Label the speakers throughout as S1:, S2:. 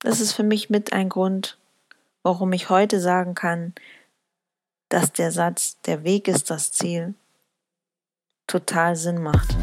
S1: das ist für mich mit ein Grund, warum ich heute sagen kann, dass der Satz, der Weg ist das Ziel, total Sinn macht.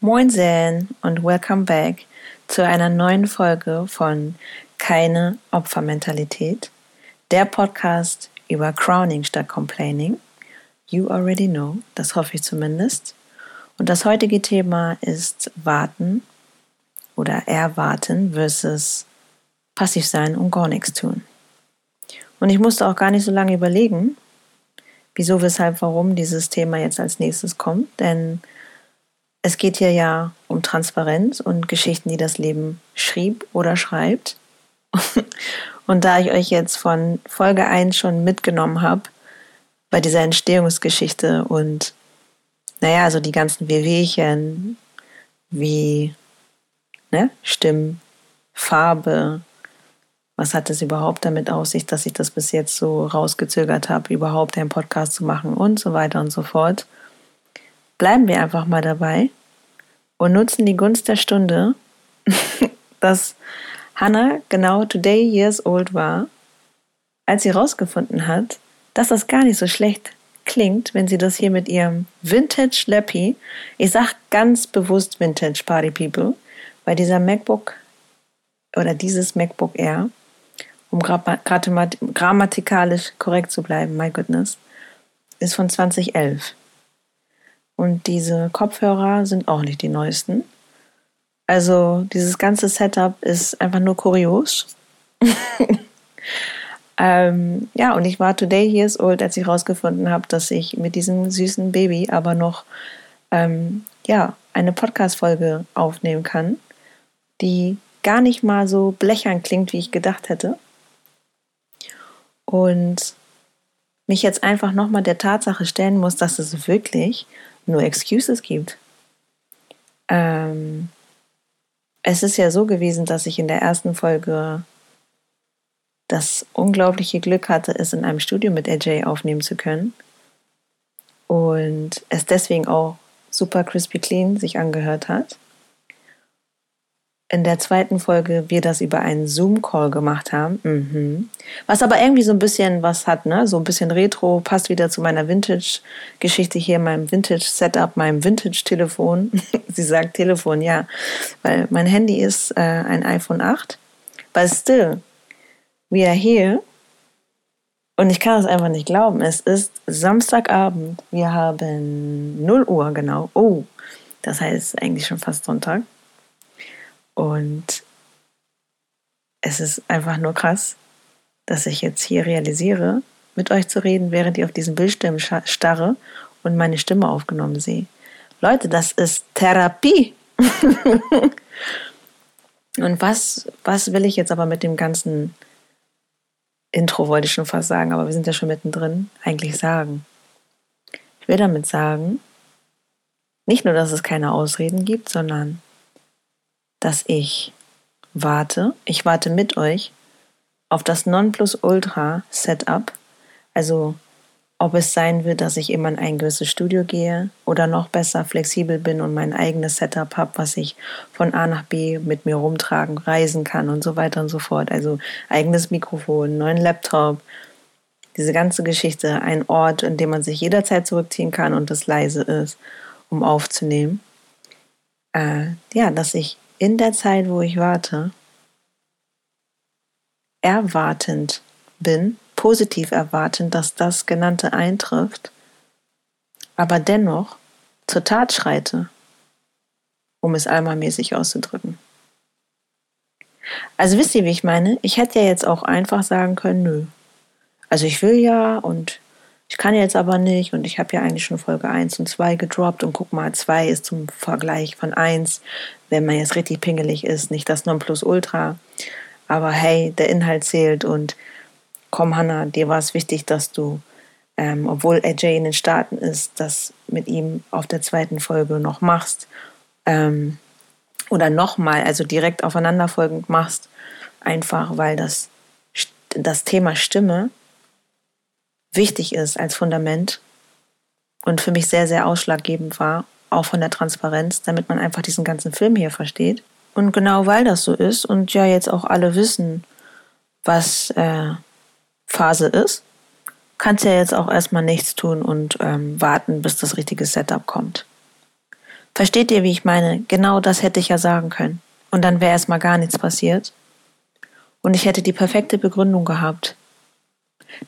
S1: Moinsen und welcome back zu einer neuen Folge von Keine Opfermentalität, der Podcast über Crowning statt Complaining. You already know, das hoffe ich zumindest. Und das heutige Thema ist Warten oder Erwarten versus passiv sein und gar nichts tun. Und ich musste auch gar nicht so lange überlegen, wieso, weshalb, warum dieses Thema jetzt als nächstes kommt, denn es geht hier ja um Transparenz und Geschichten, die das Leben schrieb oder schreibt. Und da ich euch jetzt von Folge 1 schon mitgenommen habe, bei dieser Entstehungsgeschichte und naja, also die ganzen Wehwehchen, wie ne, Stimmen, Farbe, was hat es überhaupt damit aus sich, dass ich das bis jetzt so rausgezögert habe, überhaupt einen Podcast zu machen und so weiter und so fort bleiben wir einfach mal dabei und nutzen die Gunst der Stunde, dass Hannah genau today years old war, als sie herausgefunden hat, dass das gar nicht so schlecht klingt, wenn sie das hier mit ihrem Vintage Lappy, ich sag ganz bewusst Vintage Party People, weil dieser MacBook oder dieses MacBook Air, um grammatikalisch korrekt zu bleiben, my goodness, ist von 2011. Und diese Kopfhörer sind auch nicht die neuesten. Also dieses ganze Setup ist einfach nur kurios. ähm, ja, und ich war today years old, als ich herausgefunden habe, dass ich mit diesem süßen Baby aber noch ähm, ja, eine Podcast-Folge aufnehmen kann, die gar nicht mal so blechern klingt, wie ich gedacht hätte. Und mich jetzt einfach nochmal der Tatsache stellen muss, dass es wirklich nur Excuses gibt. Ähm, es ist ja so gewesen, dass ich in der ersten Folge das unglaubliche Glück hatte, es in einem Studio mit AJ aufnehmen zu können. Und es deswegen auch super crispy clean sich angehört hat in der zweiten Folge wir das über einen Zoom-Call gemacht haben. Mhm. Was aber irgendwie so ein bisschen was hat, ne? So ein bisschen Retro, passt wieder zu meiner Vintage-Geschichte hier, meinem Vintage-Setup, meinem Vintage-Telefon. Sie sagt Telefon, ja. Weil mein Handy ist äh, ein iPhone 8. But still, we are here. Und ich kann es einfach nicht glauben. Es ist Samstagabend. Wir haben 0 Uhr, genau. Oh, das heißt eigentlich schon fast Sonntag. Und es ist einfach nur krass, dass ich jetzt hier realisiere, mit euch zu reden, während ihr auf diesen Bildschirm starre und meine Stimme aufgenommen sehe. Leute, das ist Therapie. und was, was will ich jetzt aber mit dem ganzen Intro, wollte ich schon fast sagen, aber wir sind ja schon mittendrin, eigentlich sagen? Ich will damit sagen, nicht nur, dass es keine Ausreden gibt, sondern dass ich warte, ich warte mit euch auf das Nonplusultra Setup, also ob es sein wird, dass ich immer in ein gewisses Studio gehe oder noch besser flexibel bin und mein eigenes Setup habe, was ich von A nach B mit mir rumtragen, reisen kann und so weiter und so fort. Also eigenes Mikrofon, neuen Laptop, diese ganze Geschichte, ein Ort, in dem man sich jederzeit zurückziehen kann und es leise ist, um aufzunehmen. Äh, ja, dass ich in der Zeit, wo ich warte, erwartend bin, positiv erwartend, dass das Genannte eintrifft, aber dennoch zur Tat schreite, um es allmalmäßig auszudrücken. Also wisst ihr, wie ich meine? Ich hätte ja jetzt auch einfach sagen können, nö. Also ich will ja und ich kann jetzt aber nicht und ich habe ja eigentlich schon Folge 1 und 2 gedroppt und guck mal, 2 ist zum Vergleich von 1, wenn man jetzt richtig pingelig ist, nicht das Nonplusultra. Aber hey, der Inhalt zählt und komm, Hannah, dir war es wichtig, dass du, ähm, obwohl AJ in den Staaten ist, das mit ihm auf der zweiten Folge noch machst. Ähm, oder nochmal, also direkt aufeinanderfolgend machst, einfach weil das das Thema Stimme wichtig ist als Fundament und für mich sehr, sehr ausschlaggebend war, auch von der Transparenz, damit man einfach diesen ganzen Film hier versteht. Und genau weil das so ist und ja jetzt auch alle wissen, was äh, Phase ist, kannst ja jetzt auch erstmal nichts tun und ähm, warten, bis das richtige Setup kommt. Versteht ihr, wie ich meine? Genau das hätte ich ja sagen können. Und dann wäre erstmal gar nichts passiert. Und ich hätte die perfekte Begründung gehabt.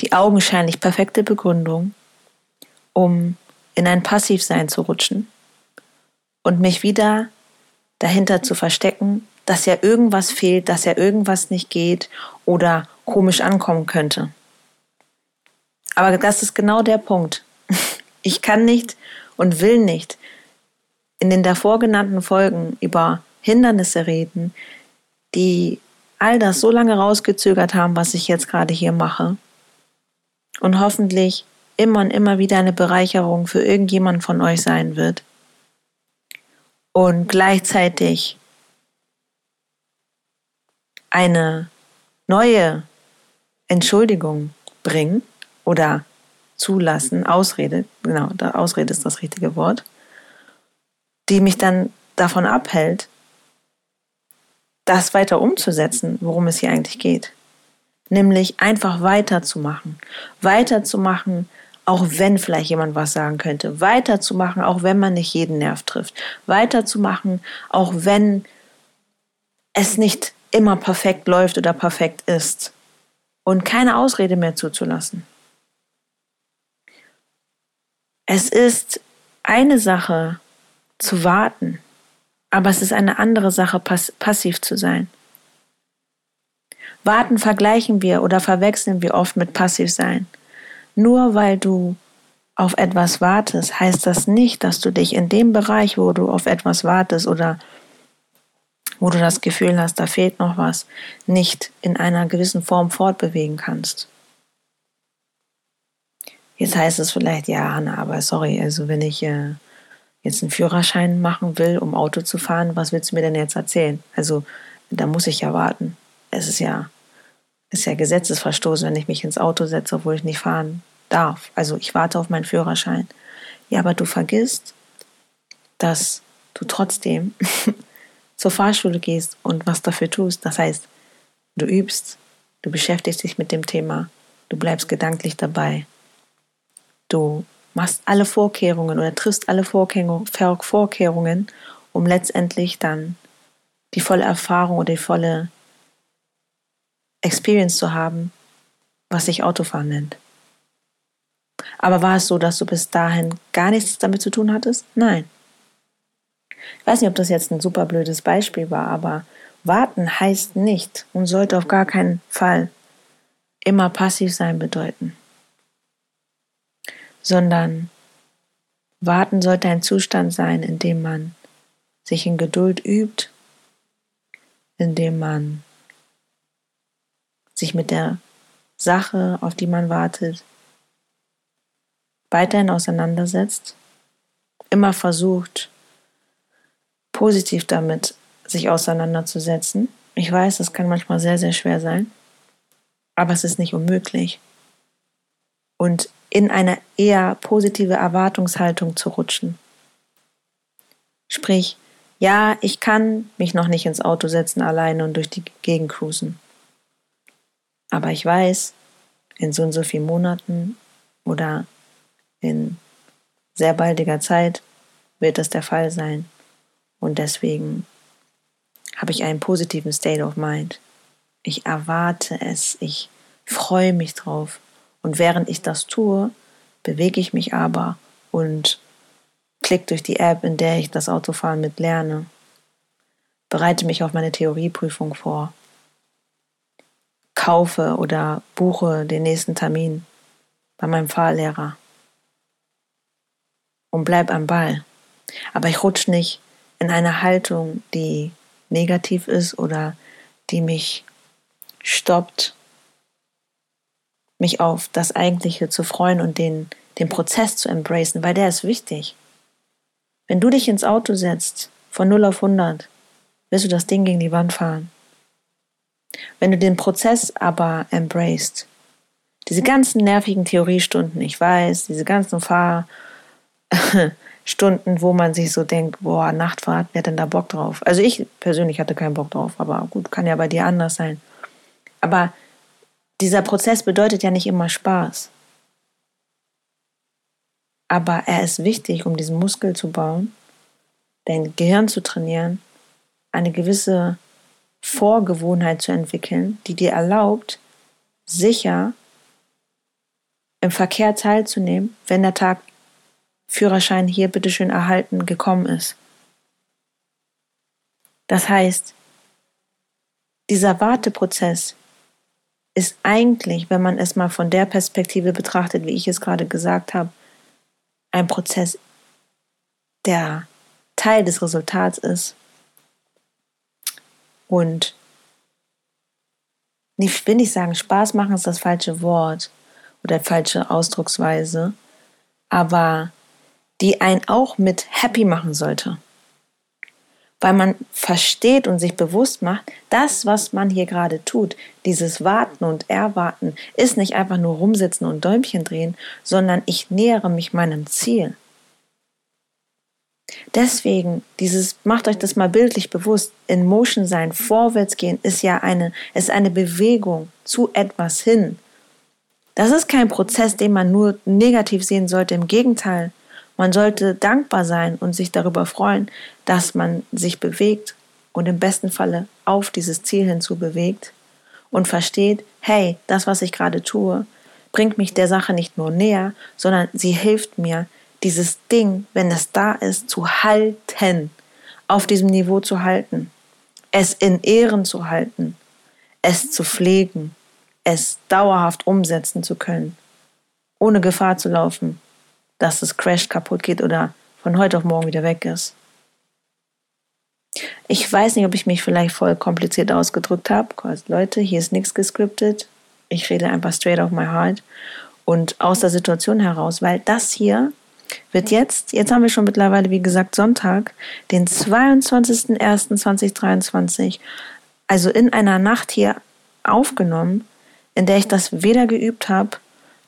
S1: Die augenscheinlich perfekte Begründung, um in ein Passivsein zu rutschen und mich wieder dahinter zu verstecken, dass ja irgendwas fehlt, dass ja irgendwas nicht geht oder komisch ankommen könnte. Aber das ist genau der Punkt. Ich kann nicht und will nicht in den davor genannten Folgen über Hindernisse reden, die all das so lange rausgezögert haben, was ich jetzt gerade hier mache. Und hoffentlich immer und immer wieder eine Bereicherung für irgendjemand von euch sein wird. Und gleichzeitig eine neue Entschuldigung bringen oder zulassen, Ausrede, genau, Ausrede ist das richtige Wort, die mich dann davon abhält, das weiter umzusetzen, worum es hier eigentlich geht. Nämlich einfach weiterzumachen. Weiterzumachen, auch wenn vielleicht jemand was sagen könnte. Weiterzumachen, auch wenn man nicht jeden Nerv trifft. Weiterzumachen, auch wenn es nicht immer perfekt läuft oder perfekt ist. Und keine Ausrede mehr zuzulassen. Es ist eine Sache zu warten, aber es ist eine andere Sache, pass passiv zu sein. Warten vergleichen wir oder verwechseln wir oft mit passiv sein. Nur weil du auf etwas wartest, heißt das nicht, dass du dich in dem Bereich, wo du auf etwas wartest oder wo du das Gefühl hast, da fehlt noch was, nicht in einer gewissen Form fortbewegen kannst. Jetzt heißt es vielleicht, ja, Hanna, aber sorry, also wenn ich äh, jetzt einen Führerschein machen will, um Auto zu fahren, was willst du mir denn jetzt erzählen? Also da muss ich ja warten. Es ist ja, ist ja Gesetzesverstoß, wenn ich mich ins Auto setze, obwohl ich nicht fahren darf. Also ich warte auf meinen Führerschein. Ja, aber du vergisst, dass du trotzdem zur Fahrschule gehst und was dafür tust. Das heißt, du übst, du beschäftigst dich mit dem Thema, du bleibst gedanklich dabei, Du machst alle Vorkehrungen oder triffst alle Vorkehrungen, um letztendlich dann die volle Erfahrung oder die volle Experience zu haben, was sich Autofahren nennt. Aber war es so, dass du bis dahin gar nichts damit zu tun hattest? Nein. Ich weiß nicht, ob das jetzt ein super blödes Beispiel war, aber warten heißt nicht und sollte auf gar keinen Fall immer passiv sein bedeuten sondern warten sollte ein Zustand sein, in dem man sich in Geduld übt, in dem man sich mit der Sache, auf die man wartet, weiterhin auseinandersetzt, immer versucht, positiv damit sich auseinanderzusetzen. Ich weiß, das kann manchmal sehr, sehr schwer sein, aber es ist nicht unmöglich. Und in eine eher positive Erwartungshaltung zu rutschen. Sprich, ja, ich kann mich noch nicht ins Auto setzen alleine und durch die Gegend cruisen. Aber ich weiß, in so und so vielen Monaten oder in sehr baldiger Zeit wird das der Fall sein. Und deswegen habe ich einen positiven State of Mind. Ich erwarte es, ich freue mich drauf. Und während ich das tue, bewege ich mich aber und klicke durch die App, in der ich das Autofahren mit lerne, bereite mich auf meine Theorieprüfung vor, kaufe oder buche den nächsten Termin bei meinem Fahrlehrer und bleib am Ball. Aber ich rutsche nicht in eine Haltung, die negativ ist oder die mich stoppt mich auf das Eigentliche zu freuen und den, den Prozess zu embracen, weil der ist wichtig. Wenn du dich ins Auto setzt, von 0 auf 100, wirst du das Ding gegen die Wand fahren. Wenn du den Prozess aber embraced, diese ganzen nervigen Theoriestunden, ich weiß, diese ganzen Fahrstunden, wo man sich so denkt, boah, Nachtfahrt, wer hat denn da Bock drauf? Also ich persönlich hatte keinen Bock drauf, aber gut, kann ja bei dir anders sein. Aber dieser Prozess bedeutet ja nicht immer Spaß. Aber er ist wichtig, um diesen Muskel zu bauen, dein Gehirn zu trainieren, eine gewisse Vorgewohnheit zu entwickeln, die dir erlaubt, sicher im Verkehr teilzunehmen, wenn der Tag Führerschein hier bitteschön erhalten gekommen ist. Das heißt, dieser Warteprozess ist eigentlich, wenn man es mal von der Perspektive betrachtet, wie ich es gerade gesagt habe, ein Prozess, der Teil des Resultats ist. Und ich will nicht sagen, Spaß machen ist das falsche Wort oder falsche Ausdrucksweise, aber die einen auch mit happy machen sollte. Weil man versteht und sich bewusst macht, das, was man hier gerade tut, dieses Warten und Erwarten, ist nicht einfach nur rumsitzen und Däumchen drehen, sondern ich nähere mich meinem Ziel. Deswegen, dieses, macht euch das mal bildlich bewusst, in Motion sein, vorwärts gehen, ist ja eine, ist eine Bewegung zu etwas hin. Das ist kein Prozess, den man nur negativ sehen sollte. Im Gegenteil, man sollte dankbar sein und sich darüber freuen, dass man sich bewegt und im besten Falle auf dieses Ziel hinzu bewegt und versteht, hey, das, was ich gerade tue, bringt mich der Sache nicht nur näher, sondern sie hilft mir, dieses Ding, wenn es da ist, zu halten, auf diesem Niveau zu halten, es in Ehren zu halten, es zu pflegen, es dauerhaft umsetzen zu können, ohne Gefahr zu laufen, dass es crasht, kaputt geht oder von heute auf morgen wieder weg ist. Ich weiß nicht, ob ich mich vielleicht voll kompliziert ausgedrückt habe. Leute, hier ist nichts gescriptet. Ich rede einfach straight off my heart und aus der Situation heraus, weil das hier wird jetzt, jetzt haben wir schon mittlerweile, wie gesagt, Sonntag, den 22.01.2023, also in einer Nacht hier aufgenommen, in der ich das weder geübt habe,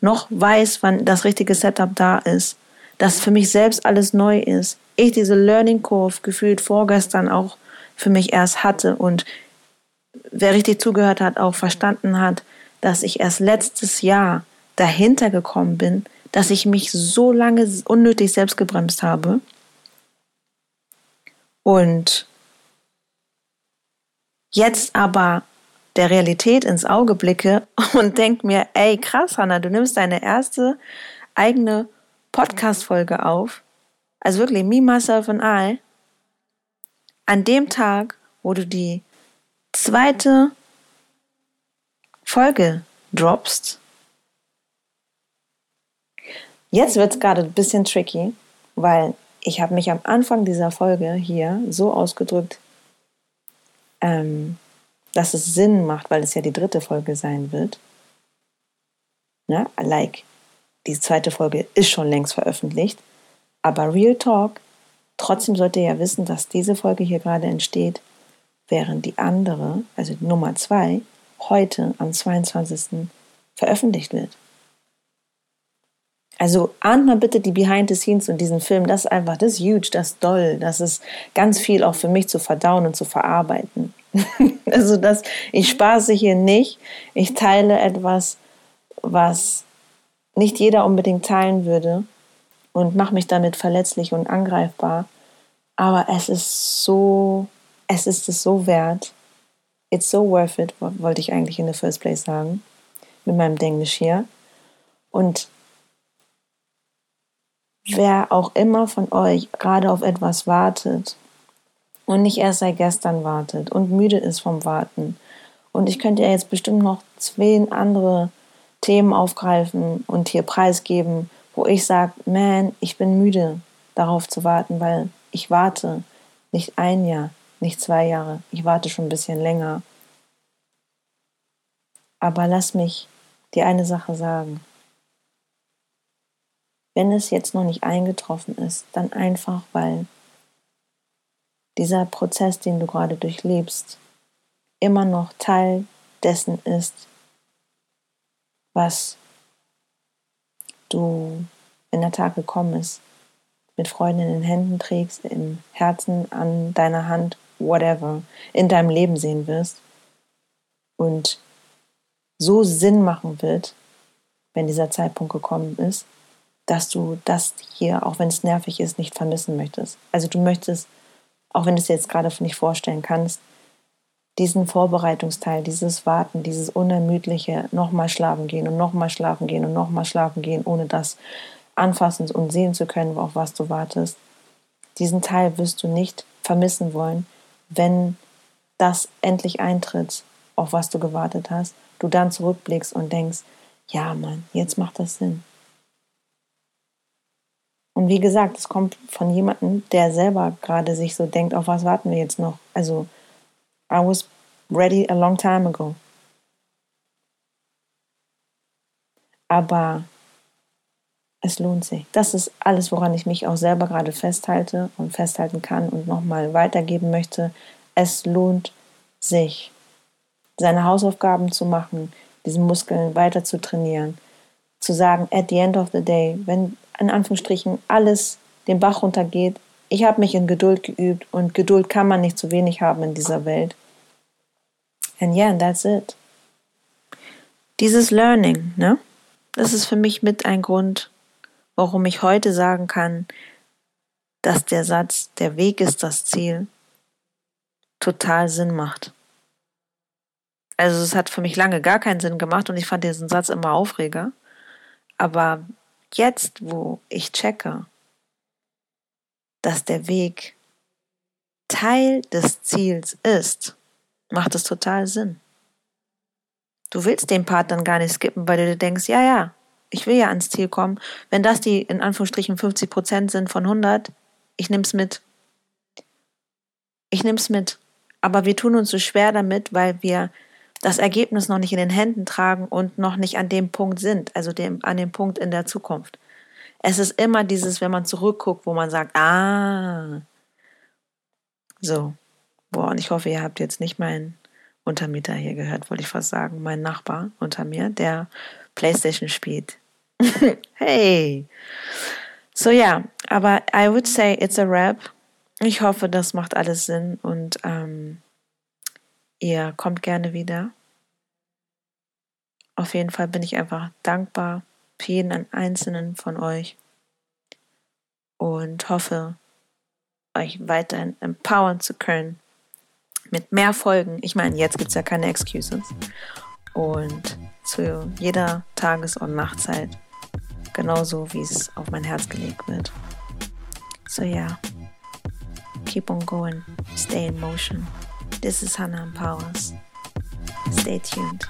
S1: noch weiß, wann das richtige Setup da ist, dass für mich selbst alles neu ist. Ich diese Learning Curve gefühlt vorgestern auch für mich erst hatte. Und wer richtig zugehört hat, auch verstanden hat, dass ich erst letztes Jahr dahinter gekommen bin, dass ich mich so lange unnötig selbst gebremst habe. Und jetzt aber der Realität ins Auge blicke und denke mir, ey, krass, Hanna, du nimmst deine erste eigene Podcast-Folge auf. Also wirklich, me, myself and I. An dem Tag, wo du die zweite Folge droppst. Jetzt wird es gerade ein bisschen tricky, weil ich habe mich am Anfang dieser Folge hier so ausgedrückt, ähm, dass es Sinn macht, weil es ja die dritte Folge sein wird. Ja, like, die zweite Folge ist schon längst veröffentlicht. Aber Real Talk, trotzdem sollt ihr ja wissen, dass diese Folge hier gerade entsteht, während die andere, also Nummer zwei, heute am 22. veröffentlicht wird. Also ahnt mal bitte die Behind the Scenes und diesen Film. Das ist einfach, das ist huge, das ist doll. Das ist ganz viel auch für mich zu verdauen und zu verarbeiten. also das, ich spaße hier nicht. Ich teile etwas, was nicht jeder unbedingt teilen würde und mache mich damit verletzlich und angreifbar. Aber es ist so, es ist es so wert. It's so worth it, wollte ich eigentlich in the first place sagen. Mit meinem Denglisch hier. Und wer auch immer von euch gerade auf etwas wartet und nicht erst seit gestern wartet und müde ist vom Warten. Und ich könnte ja jetzt bestimmt noch zwei andere Themen aufgreifen und hier preisgeben, wo ich sage, man, ich bin müde darauf zu warten, weil ich warte nicht ein Jahr, nicht zwei Jahre, ich warte schon ein bisschen länger. Aber lass mich dir eine Sache sagen. Wenn es jetzt noch nicht eingetroffen ist, dann einfach, weil dieser Prozess, den du gerade durchlebst, immer noch Teil dessen ist, was du, wenn der Tag gekommen ist, mit Freude in den Händen trägst, im Herzen, an deiner Hand, whatever, in deinem Leben sehen wirst. Und so Sinn machen wird, wenn dieser Zeitpunkt gekommen ist, dass du das hier, auch wenn es nervig ist, nicht vermissen möchtest. Also du möchtest, auch wenn du es jetzt gerade nicht vorstellen kannst, diesen Vorbereitungsteil, dieses Warten, dieses unermüdliche nochmal schlafen gehen und nochmal schlafen gehen und nochmal schlafen gehen, ohne das anfassen und sehen zu können, auf was du wartest. Diesen Teil wirst du nicht vermissen wollen, wenn das endlich eintritt, auf was du gewartet hast, du dann zurückblickst und denkst, ja Mann, jetzt macht das Sinn. Und wie gesagt, es kommt von jemandem, der selber gerade sich so denkt, auf was warten wir jetzt noch? Also, I was ready a long time ago. Aber es lohnt sich. Das ist alles, woran ich mich auch selber gerade festhalte und festhalten kann und nochmal weitergeben möchte. Es lohnt sich, seine Hausaufgaben zu machen, diesen Muskeln weiter zu trainieren, zu sagen, at the end of the day, wenn in Anführungsstrichen alles den Bach runtergeht. Ich habe mich in Geduld geübt und Geduld kann man nicht zu wenig haben in dieser Welt. And yeah, that's it. Dieses Learning, ne? Das ist für mich mit ein Grund, warum ich heute sagen kann, dass der Satz, der Weg ist das Ziel, total Sinn macht. Also es hat für mich lange gar keinen Sinn gemacht und ich fand diesen Satz immer Aufreger. Aber jetzt, wo ich checke, dass der Weg Teil des Ziels ist, macht es total Sinn. Du willst den Part dann gar nicht skippen, weil du dir denkst, ja, ja, ich will ja ans Ziel kommen. Wenn das die in Anführungsstrichen 50 Prozent sind von 100, ich nehm's mit. Ich nehm's mit. Aber wir tun uns so schwer damit, weil wir das Ergebnis noch nicht in den Händen tragen und noch nicht an dem Punkt sind, also dem, an dem Punkt in der Zukunft. Es ist immer dieses, wenn man zurückguckt, wo man sagt, ah, so. Boah, und ich hoffe, ihr habt jetzt nicht meinen Untermieter hier gehört, wollte ich fast sagen, mein Nachbar unter mir, der Playstation spielt. hey! So ja, aber I would say it's a rap. Ich hoffe, das macht alles Sinn und ähm, Ihr kommt gerne wieder. Auf jeden Fall bin ich einfach dankbar für jeden einzelnen von euch und hoffe, euch weiterhin empowern zu können mit mehr Folgen. Ich meine, jetzt gibt es ja keine Excuses. Und zu jeder Tages- und Nachtzeit, genauso wie es auf mein Herz gelegt wird. So ja, yeah. keep on going, stay in motion. This is Hannah and Powers. Stay tuned.